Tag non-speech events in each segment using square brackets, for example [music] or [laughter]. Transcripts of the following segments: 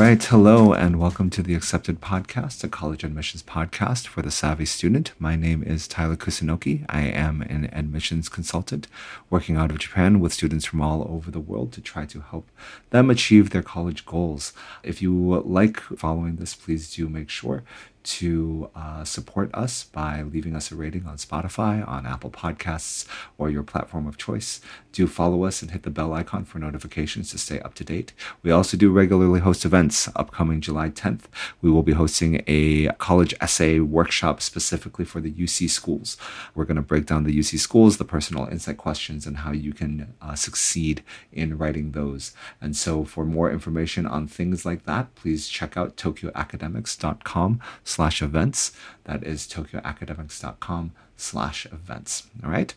right. Hello, and welcome to the Accepted Podcast, a college admissions podcast for the savvy student. My name is Tyler Kusunoki. I am an admissions consultant working out of Japan with students from all over the world to try to help them achieve their college goals. If you like following this, please do make sure to uh, support us by leaving us a rating on Spotify, on Apple Podcasts, or your platform of choice. Do follow us and hit the bell icon for notifications to stay up to date. We also do regularly host events. Upcoming July 10th, we will be hosting a college essay workshop specifically for the UC schools. We're going to break down the UC schools, the personal insight questions, and how you can uh, succeed in writing those. And so, for more information on things like that, please check out tokyoacademics.com slash events. That is tokyoacademics.com slash events. All right.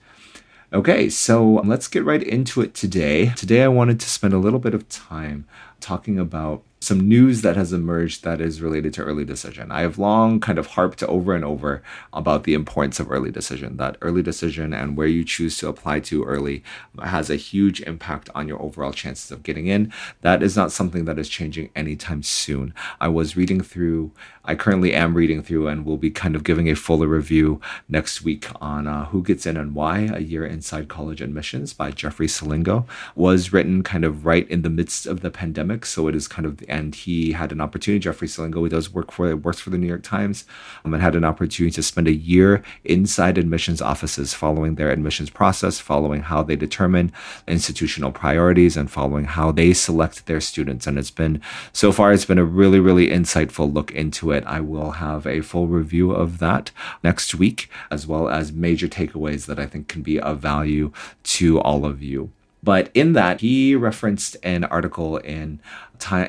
Okay, so let's get right into it today. Today, I wanted to spend a little bit of time talking about some news that has emerged that is related to early decision. I have long kind of harped over and over about the importance of early decision, that early decision and where you choose to apply to early has a huge impact on your overall chances of getting in. That is not something that is changing anytime soon. I was reading through, I currently am reading through, and will be kind of giving a fuller review next week on uh, Who Gets In and Why, A Year Inside College Admissions by Jeffrey Selingo, was written kind of right in the midst of the pandemic. So it is kind of the and he had an opportunity. Jeffrey Selingo, who does work for works for the New York Times, um, and had an opportunity to spend a year inside admissions offices, following their admissions process, following how they determine institutional priorities, and following how they select their students. And it's been so far, it's been a really, really insightful look into it. I will have a full review of that next week, as well as major takeaways that I think can be of value to all of you. But in that, he referenced an article in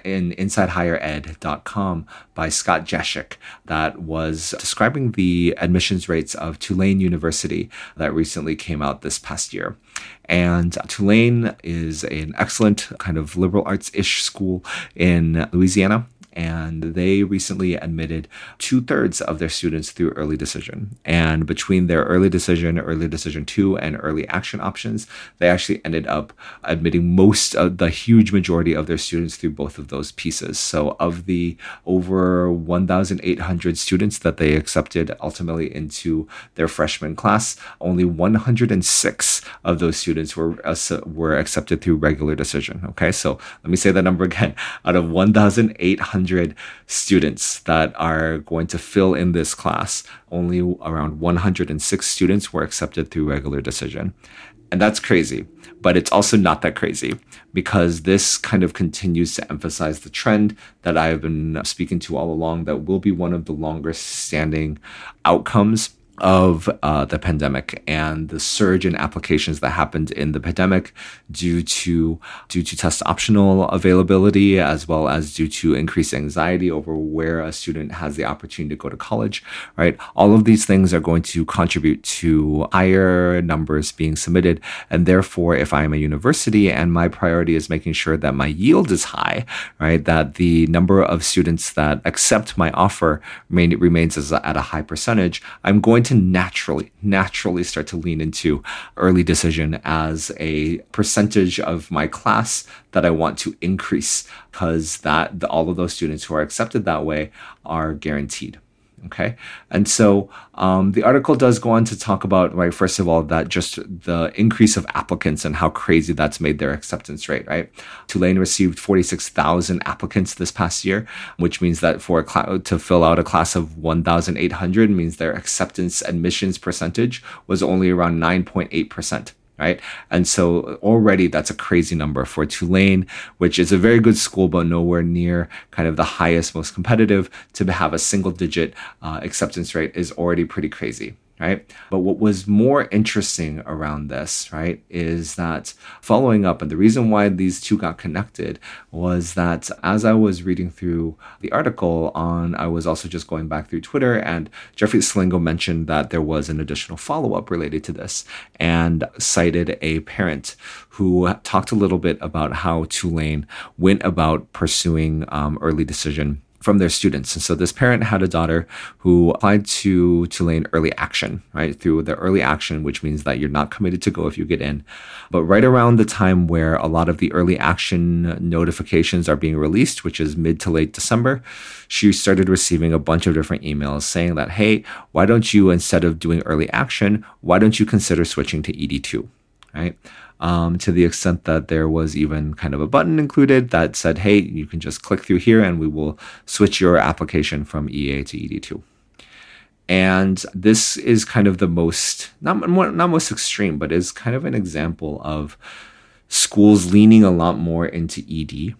in InsideHigherEd.com by Scott Jaschik that was describing the admissions rates of Tulane University that recently came out this past year. And Tulane is an excellent kind of liberal arts ish school in Louisiana and they recently admitted two thirds of their students through early decision. And between their early decision, early decision two, and early action options, they actually ended up admitting most of the huge majority of their students through both of those pieces. So, of the over 1,800 students that they accepted ultimately into their freshman class, only 106 of those students were uh, were accepted through regular decision. Okay, so let me say that number again. Out of 1,800 100 students that are going to fill in this class, only around 106 students were accepted through regular decision. And that's crazy, but it's also not that crazy because this kind of continues to emphasize the trend that I have been speaking to all along that will be one of the longest standing outcomes of uh, the pandemic and the surge in applications that happened in the pandemic due to due to test optional availability as well as due to increased anxiety over where a student has the opportunity to go to college right? All of these things are going to contribute to higher numbers being submitted. And therefore if i am a university and my priority is making sure that my yield is high right that the number of students that accept my offer remain, remains at a high percentage i'm going to naturally, naturally start to lean into early decision as a percentage of my class that I want to increase because that all of those students who are accepted that way are guaranteed. Okay. And so um, the article does go on to talk about, right, first of all, that just the increase of applicants and how crazy that's made their acceptance rate, right? Tulane received 46,000 applicants this past year, which means that for a cl- to fill out a class of 1,800 means their acceptance admissions percentage was only around 9.8% right? And so already that's a crazy number for Tulane, which is a very good school, but nowhere near kind of the highest, most competitive. To have a single digit uh, acceptance rate is already pretty crazy right? But what was more interesting around this, right, is that following up, and the reason why these two got connected was that as I was reading through the article on, I was also just going back through Twitter, and Jeffrey Selingo mentioned that there was an additional follow up related to this and cited a parent who talked a little bit about how Tulane went about pursuing um, early decision from their students. And so this parent had a daughter who applied to Tulane Early Action, right? Through the early action, which means that you're not committed to go if you get in. But right around the time where a lot of the early action notifications are being released, which is mid to late December, she started receiving a bunch of different emails saying that, hey, why don't you, instead of doing early action, why don't you consider switching to ED2, right? Um, to the extent that there was even kind of a button included that said, hey, you can just click through here and we will switch your application from EA to ED2. And this is kind of the most, not, not most extreme, but is kind of an example of schools leaning a lot more into ED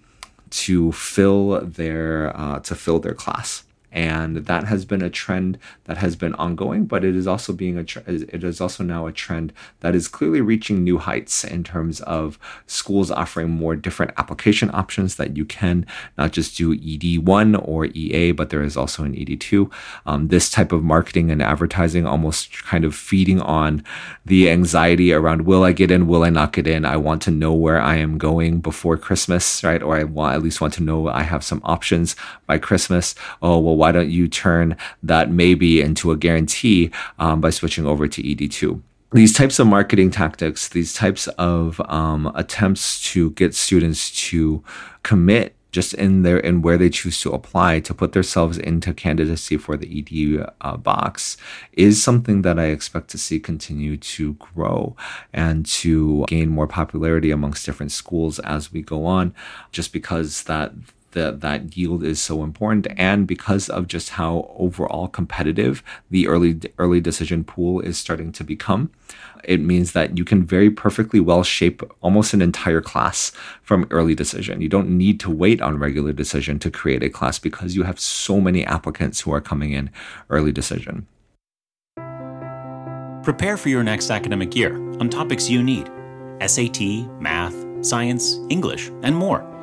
to fill their uh, to fill their class and that has been a trend that has been ongoing but it is also being a it is also now a trend that is clearly reaching new heights in terms of schools offering more different application options that you can not just do ed1 or ea but there is also an ed2 um, this type of marketing and advertising almost kind of feeding on the anxiety around will i get in will i not get in? I want to know where i am going before christmas right? Or i want at least want to know i have some options by christmas. Oh well why don't you turn that maybe into a guarantee um, by switching over to ED2? These types of marketing tactics, these types of um, attempts to get students to commit just in their in where they choose to apply to put themselves into candidacy for the ED uh, box is something that I expect to see continue to grow and to gain more popularity amongst different schools as we go on, just because that that yield is so important. And because of just how overall competitive the early early decision pool is starting to become it means that you can very perfectly well shape almost an entire class from early decision. You don't need to wait on regular decision to create a class because you have so many applicants who are coming in early decision. Prepare for your next academic year on topics you need SAT, math, science, English, and more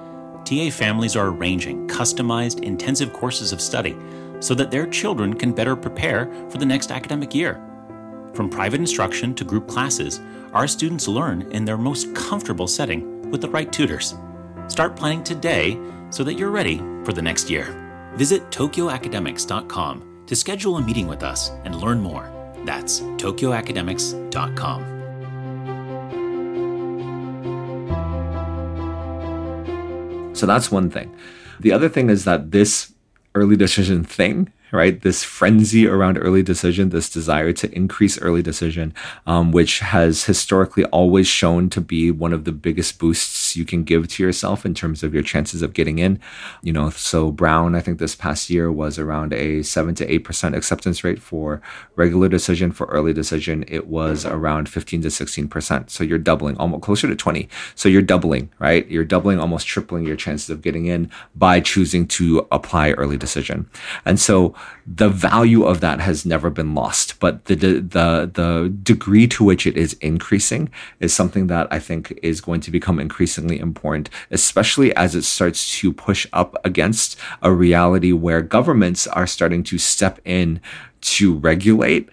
TA families are arranging customized, intensive courses of study so that their children can better prepare for the next academic year. From private instruction to group classes, our students learn in their most comfortable setting with the right tutors. Start planning today so that you're ready for the next year. Visit tokyoacademics.com to schedule a meeting with us and learn more. That's tokyoacademics.com. So that's one thing. The other thing is that this early decision thing right? This frenzy around early decision, this desire to increase early decision, um, which has historically always shown to be one of the biggest boosts you can give to yourself in terms of your chances of getting in. You know, so Brown, I think this past year was around a seven to eight percent acceptance rate for regular decision. For early decision, it was around fifteen to sixteen percent. So you're doubling, almost closer to twenty. So you're doubling, right? You're doubling, almost tripling your chances of getting in by choosing to apply early decision. And so the value of that has never been lost, but the the the degree to which it is increasing is something that I think is going to become increasingly important, especially as it starts to push up against a reality where governments are starting to step in to regulate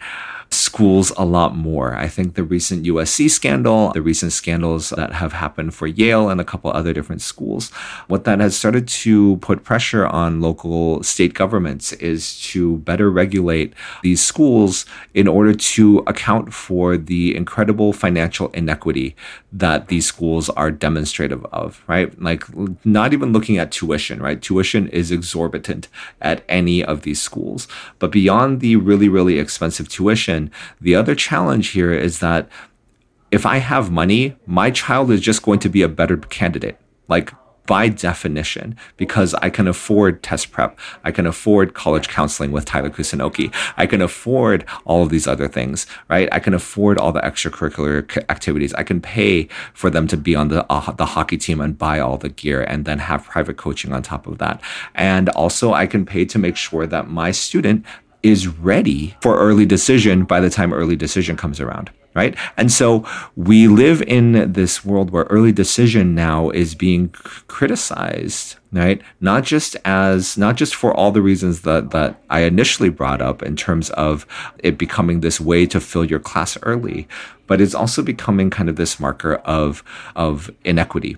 schools a lot more. I think the recent USC scandal, the recent scandals that have happened for Yale and a couple other different schools, what that has started to put pressure on local state governments is to better regulate these schools in order to account for the incredible financial inequity that these schools are demonstrative of, right? Like not even looking at tuition, right? Tuition is exorbitant at any of these schools. But beyond the really, really expensive tuition, the other challenge here is that if I have money, my child is just going to be a better candidate. Like by definition, because I can afford test prep, I can afford college counseling with Tyler Kusunoki, I can afford all of these other things, right? I can afford all the extracurricular activities. I can pay for them to be on the uh, the hockey team and buy all the gear, and then have private coaching on top of that. And also, I can pay to make sure that my student is ready for early decision by the time early decision comes around right? And so we live in this world where early decision now is being criticized right? Not just as not just for all the reasons that that I initially brought up in terms of it becoming this way to fill your class early but it's also becoming kind of this marker of of inequity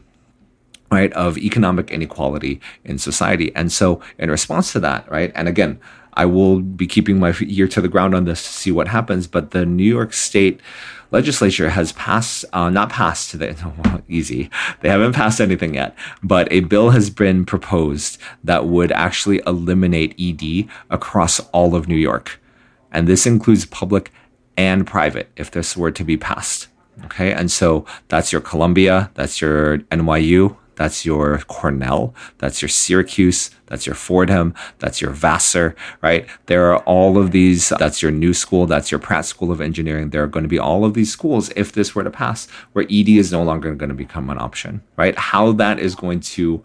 right, of economic inequality in society. And so, in response to that, right, and again, I will be keeping my ear to the ground on this to see what happens. But the New York State legislature has passed, uh, not passed, the, [laughs] well, easy, they haven't passed anything yet, but a bill has been proposed that would actually eliminate ED across all of New York. And this includes public and private if this were to be passed. Okay. And so that's your Columbia, that's your NYU, that's your Cornell, that's your Syracuse, that's your Fordham, that's your Vassar, right? There are all of these, that's your New School, that's your Pratt School of Engineering. There are going to be all of these schools, if this were to pass, where ED is no longer going to become an option, right? How that is going to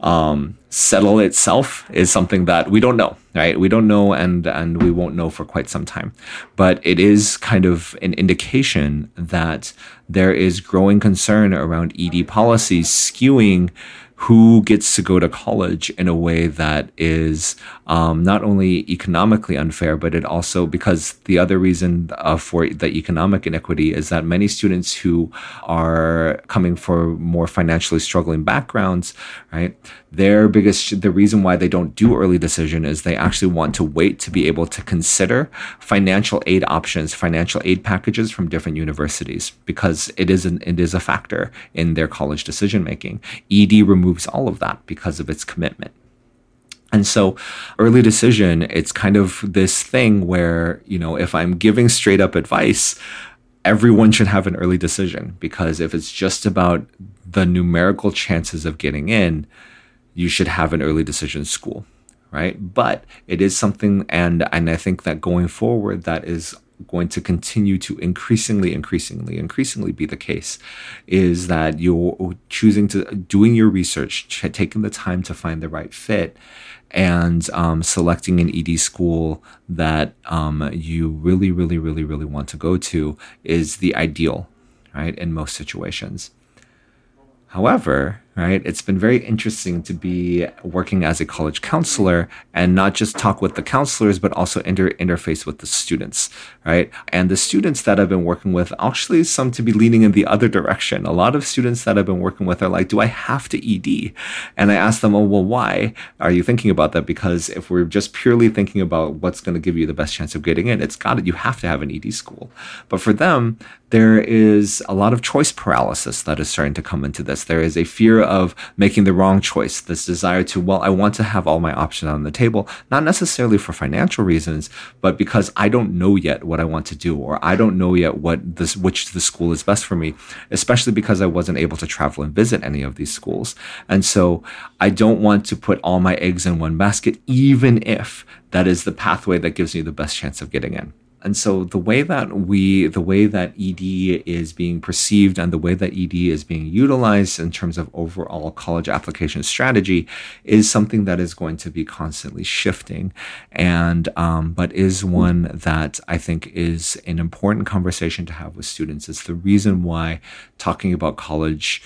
um, settle itself is something that we don't know, right? We don't know, and and we won't know for quite some time. But it is kind of an indication that there is growing concern around ED policies skewing who gets to go to college in a way that is um, not only economically unfair, but it also because the other reason uh, for the economic inequity is that many students who are coming from more financially struggling backgrounds, right? Their biggest the reason why they don't do early decision is they actually want to wait to be able to consider financial aid options, financial aid packages from different universities because it is an it is a factor in their college decision making. ED removes all of that because of its commitment. And so early decision, it's kind of this thing where, you know, if I'm giving straight up advice, everyone should have an early decision because if it's just about the numerical chances of getting in, you should have an early decision school, right? But it is something, and and I think that going forward, that is going to continue to increasingly, increasingly, increasingly be the case is that you're choosing to doing your research, taking the time to find the right fit, and um, selecting an ED school that um, you really, really, really, really want to go to is the ideal, right? In most situations. However, right, it's been very interesting to be working as a college counselor and not just talk with the counselors, but also inter- interface with the students, right? And the students that I've been working with, actually, some to be leaning in the other direction. A lot of students that I've been working with are like, do I have to ED? And I ask them, oh, well, why are you thinking about that? Because if we're just purely thinking about what's going to give you the best chance of getting in, it's got it. You have to have an ED school. But for them, there is a lot of choice paralysis that is starting to come into this. There is a fear of making the wrong choice, this desire to, well, I want to have all my options on the table, not necessarily for financial reasons, but because I don't know yet what I want to do, or I don't know yet what this, which the school is best for me, especially because I wasn't able to travel and visit any of these schools. And so I don't want to put all my eggs in one basket, even if that is the pathway that gives me the best chance of getting in. And so the way that we, the way that ED is being perceived and the way that ED is being utilized in terms of overall college application strategy is something that is going to be constantly shifting. And, um, but is one that I think is an important conversation to have with students. It's the reason why talking about college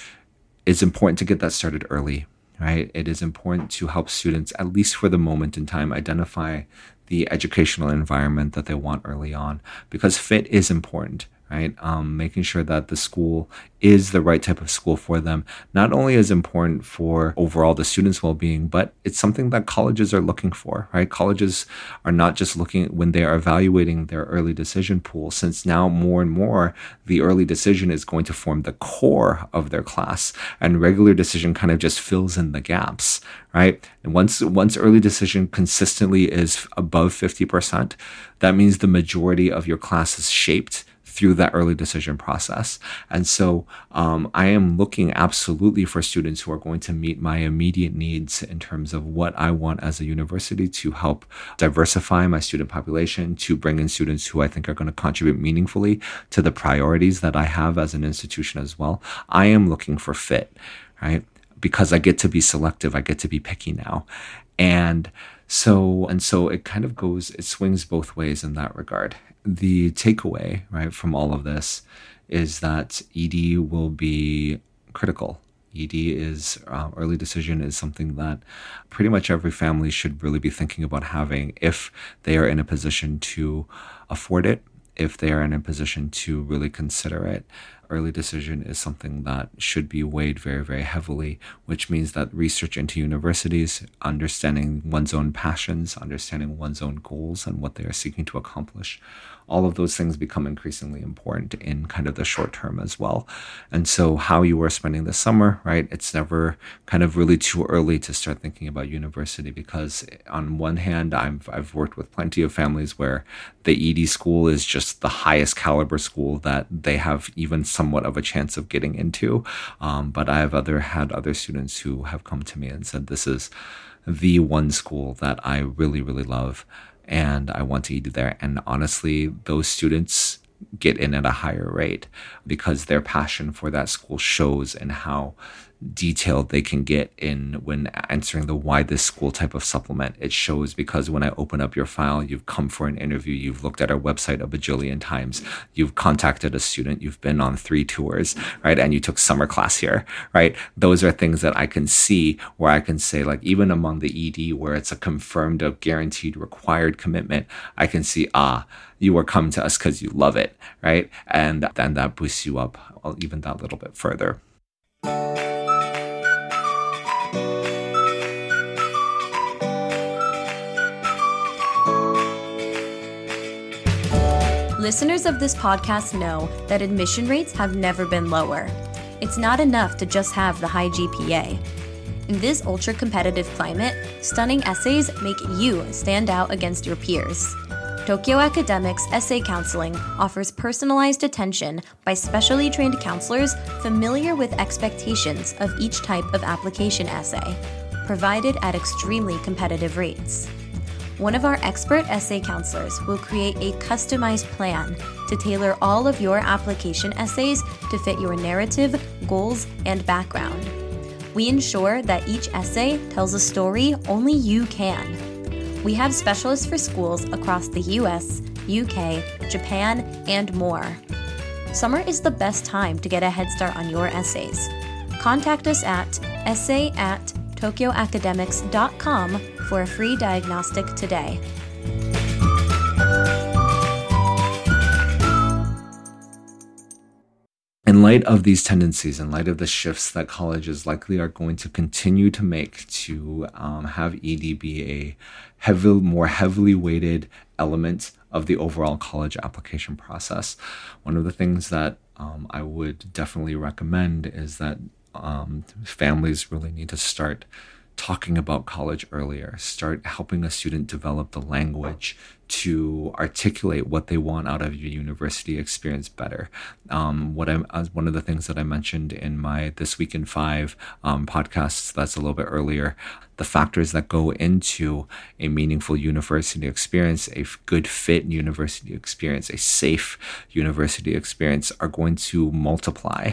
is important to get that started early right? It is important to help students, at least for the moment in time, identify the educational environment that they want early on because fit is important right? Um, making sure that the school is the right type of school for them not only is important for overall the students' well-being, but it's something that colleges are looking for, right? Colleges are not just looking when they are evaluating their early decision pool, since now more and more the early decision is going to form the core of their class, and regular decision kind of just fills in the gaps, right? And once once early decision consistently is above 50%, that means the majority of your class is shaped through that early decision process. And so um, I am looking absolutely for students who are going to meet my immediate needs in terms of what I want as a university to help diversify my student population, to bring in students who I think are going to contribute meaningfully to the priorities that I have as an institution as well. I am looking for fit, right? Because I get to be selective, I get to be picky now. And so, and so it kind of goes, it swings both ways in that regard the takeaway, right, from all of this is that ED will be critical. ED is uh, early decision is something that pretty much every family should really be thinking about having if they are in a position to afford it, if they are in a position to really consider it. early decision is something that should be weighed very, very heavily, which means that research into universities, understanding one's own passions, understanding one's own goals and what they are seeking to accomplish, all of those things become increasingly important in kind of the short term as well. And so, how you are spending the summer, right? It's never kind of really too early to start thinking about university because, on one hand, I've, I've worked with plenty of families where the ED school is just the highest caliber school that they have even somewhat of a chance of getting into. Um, but I have other had other students who have come to me and said, This is the one school that I really, really love and I want to eat there. And honestly, those students get in at a higher rate because their passion for that school shows and how detailed they can get in when answering the why this school type of supplement. It shows because when I open up your file, you've come for an interview, you've looked at our website a bajillion times, you've contacted a student, you've been on three tours, right? And you took summer class here, right? Those are things that I can see where I can say, like, even among the ED where it's a confirmed, a guaranteed, required commitment, I can see, ah, you are coming to us because you love it, right? And then that boosts you up even that little bit further. Listeners of this podcast know that admission rates have never been lower. It's not enough to just have the high GPA. In this ultra competitive climate, stunning essays make you stand out against your peers. Tokyo Academics Essay Counseling offers personalized attention by specially trained counselors familiar with expectations of each type of application essay, provided at extremely competitive rates one of our expert essay counselors will create a customized plan to tailor all of your application essays to fit your narrative, goals, and background. We ensure that each essay tells a story only you can. We have specialists for schools across the US, UK, Japan, and more. Summer is the best time to get a head start on your essays. Contact us at essay at tokyoacademics.com for a free diagnostic today. In light of these tendencies, in light of the shifts that colleges likely are going to continue to make to um, have ED be a heavy, more heavily weighted element of the overall college application process, one of the things that um, I would definitely recommend is that um, families really need to start talking about college earlier, start helping a student develop the language to articulate what they want out of your university experience better. Um, what I'm one of the things that I mentioned in my This Week in Five um, podcasts that's a little bit earlier, the factors that go into a meaningful university experience, a good fit university experience, a safe university experience are going to multiply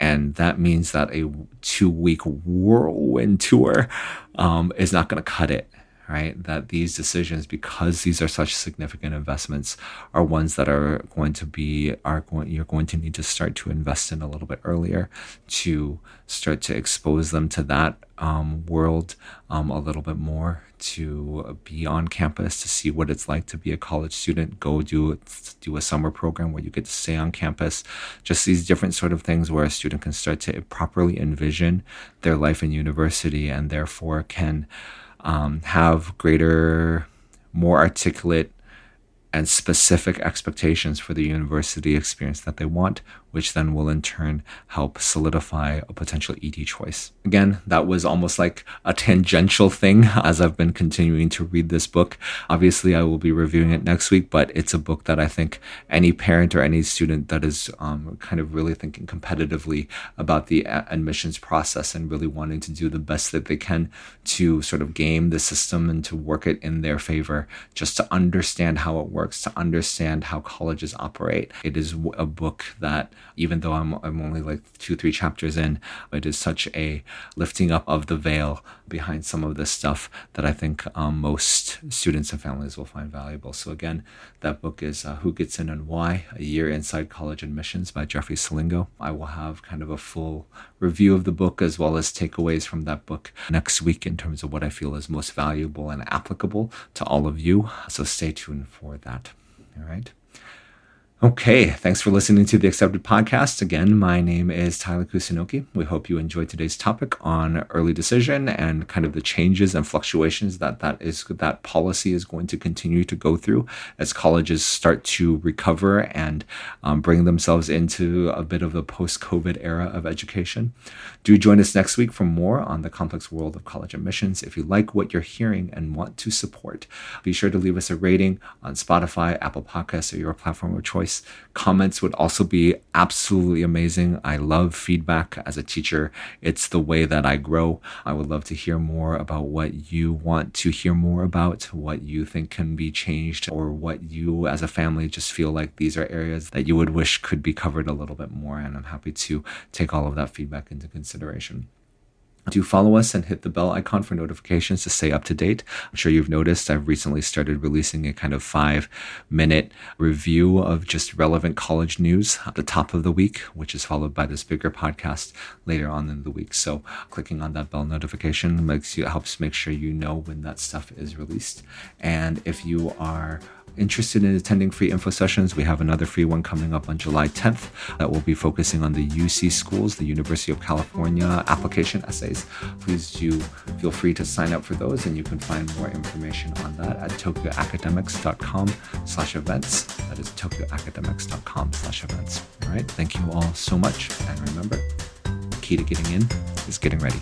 and that means that a two week whirlwind tour um, is not going to cut it right? That these decisions because these are such significant investments are ones that are going to be are going you're going to need to start to invest in a little bit earlier to start to expose them to that um, world um, a little bit more to be on campus to see what it's like to be a college student go do do a summer program where you get to stay on campus. Just these different sort of things where a student can start to properly envision their life in university and therefore can um, have greater more articulate and specific expectations for the university experience that they want, which then will in turn help solidify a potential ED choice. Again, that was almost like a tangential thing [laughs] as I've been continuing to read this book. Obviously, I will be reviewing it next week, but it's a book that I think any parent or any student that is um, kind of really thinking competitively about the admissions process and really wanting to do the best that they can to sort of game the system and to work it in their favor, just to understand how it works, to understand how colleges operate. It is a book that even though I'm, I'm only like two, three chapters in, it is such a lifting up of the veil behind some of this stuff that I think um, most students and families will find valuable. So, again, that book is uh, Who Gets In and Why A Year Inside College Admissions by Jeffrey Selingo. I will have kind of a full review of the book as well as takeaways from that book next week in terms of what I feel is most valuable and applicable to all of you. So, stay tuned for that. All right. Okay, thanks for listening to the Accepted Podcast. Again, my name is Tyler Kusunoki. We hope you enjoyed today's topic on early decision and kind of the changes and fluctuations that that is that policy is going to continue to go through as colleges start to recover and um, bring themselves into a bit of the post-COVID era of education. Do join us next week for more on the complex world of college admissions. If you like what you're hearing and want to support, be sure to leave us a rating on Spotify, Apple Podcasts, or your platform of choice Comments would also be absolutely amazing. I love feedback as a teacher. It's the way that I grow. I would love to hear more about what you want to hear more about, what you think can be changed, or what you as a family just feel like these are areas that you would wish could be covered a little bit more. And I'm happy to take all of that feedback into consideration. Do follow us and hit the bell icon for notifications to stay up to date. I'm sure you've noticed I've recently started releasing a kind of five minute review of just relevant college news at the top of the week, which is followed by this bigger podcast later on in the week. So clicking on that bell notification makes you helps make sure you know when that stuff is released. And if you are interested in attending free info sessions, we have another free one coming up on July 10th that will be focusing on the UC schools, the University of California application essays. Please do feel free to sign up for those and you can find more information on that at tokyoacademics.com slash events. That is tokyoacademics.com slash events. All right. Thank you all so much. And remember, the key to getting in is getting ready.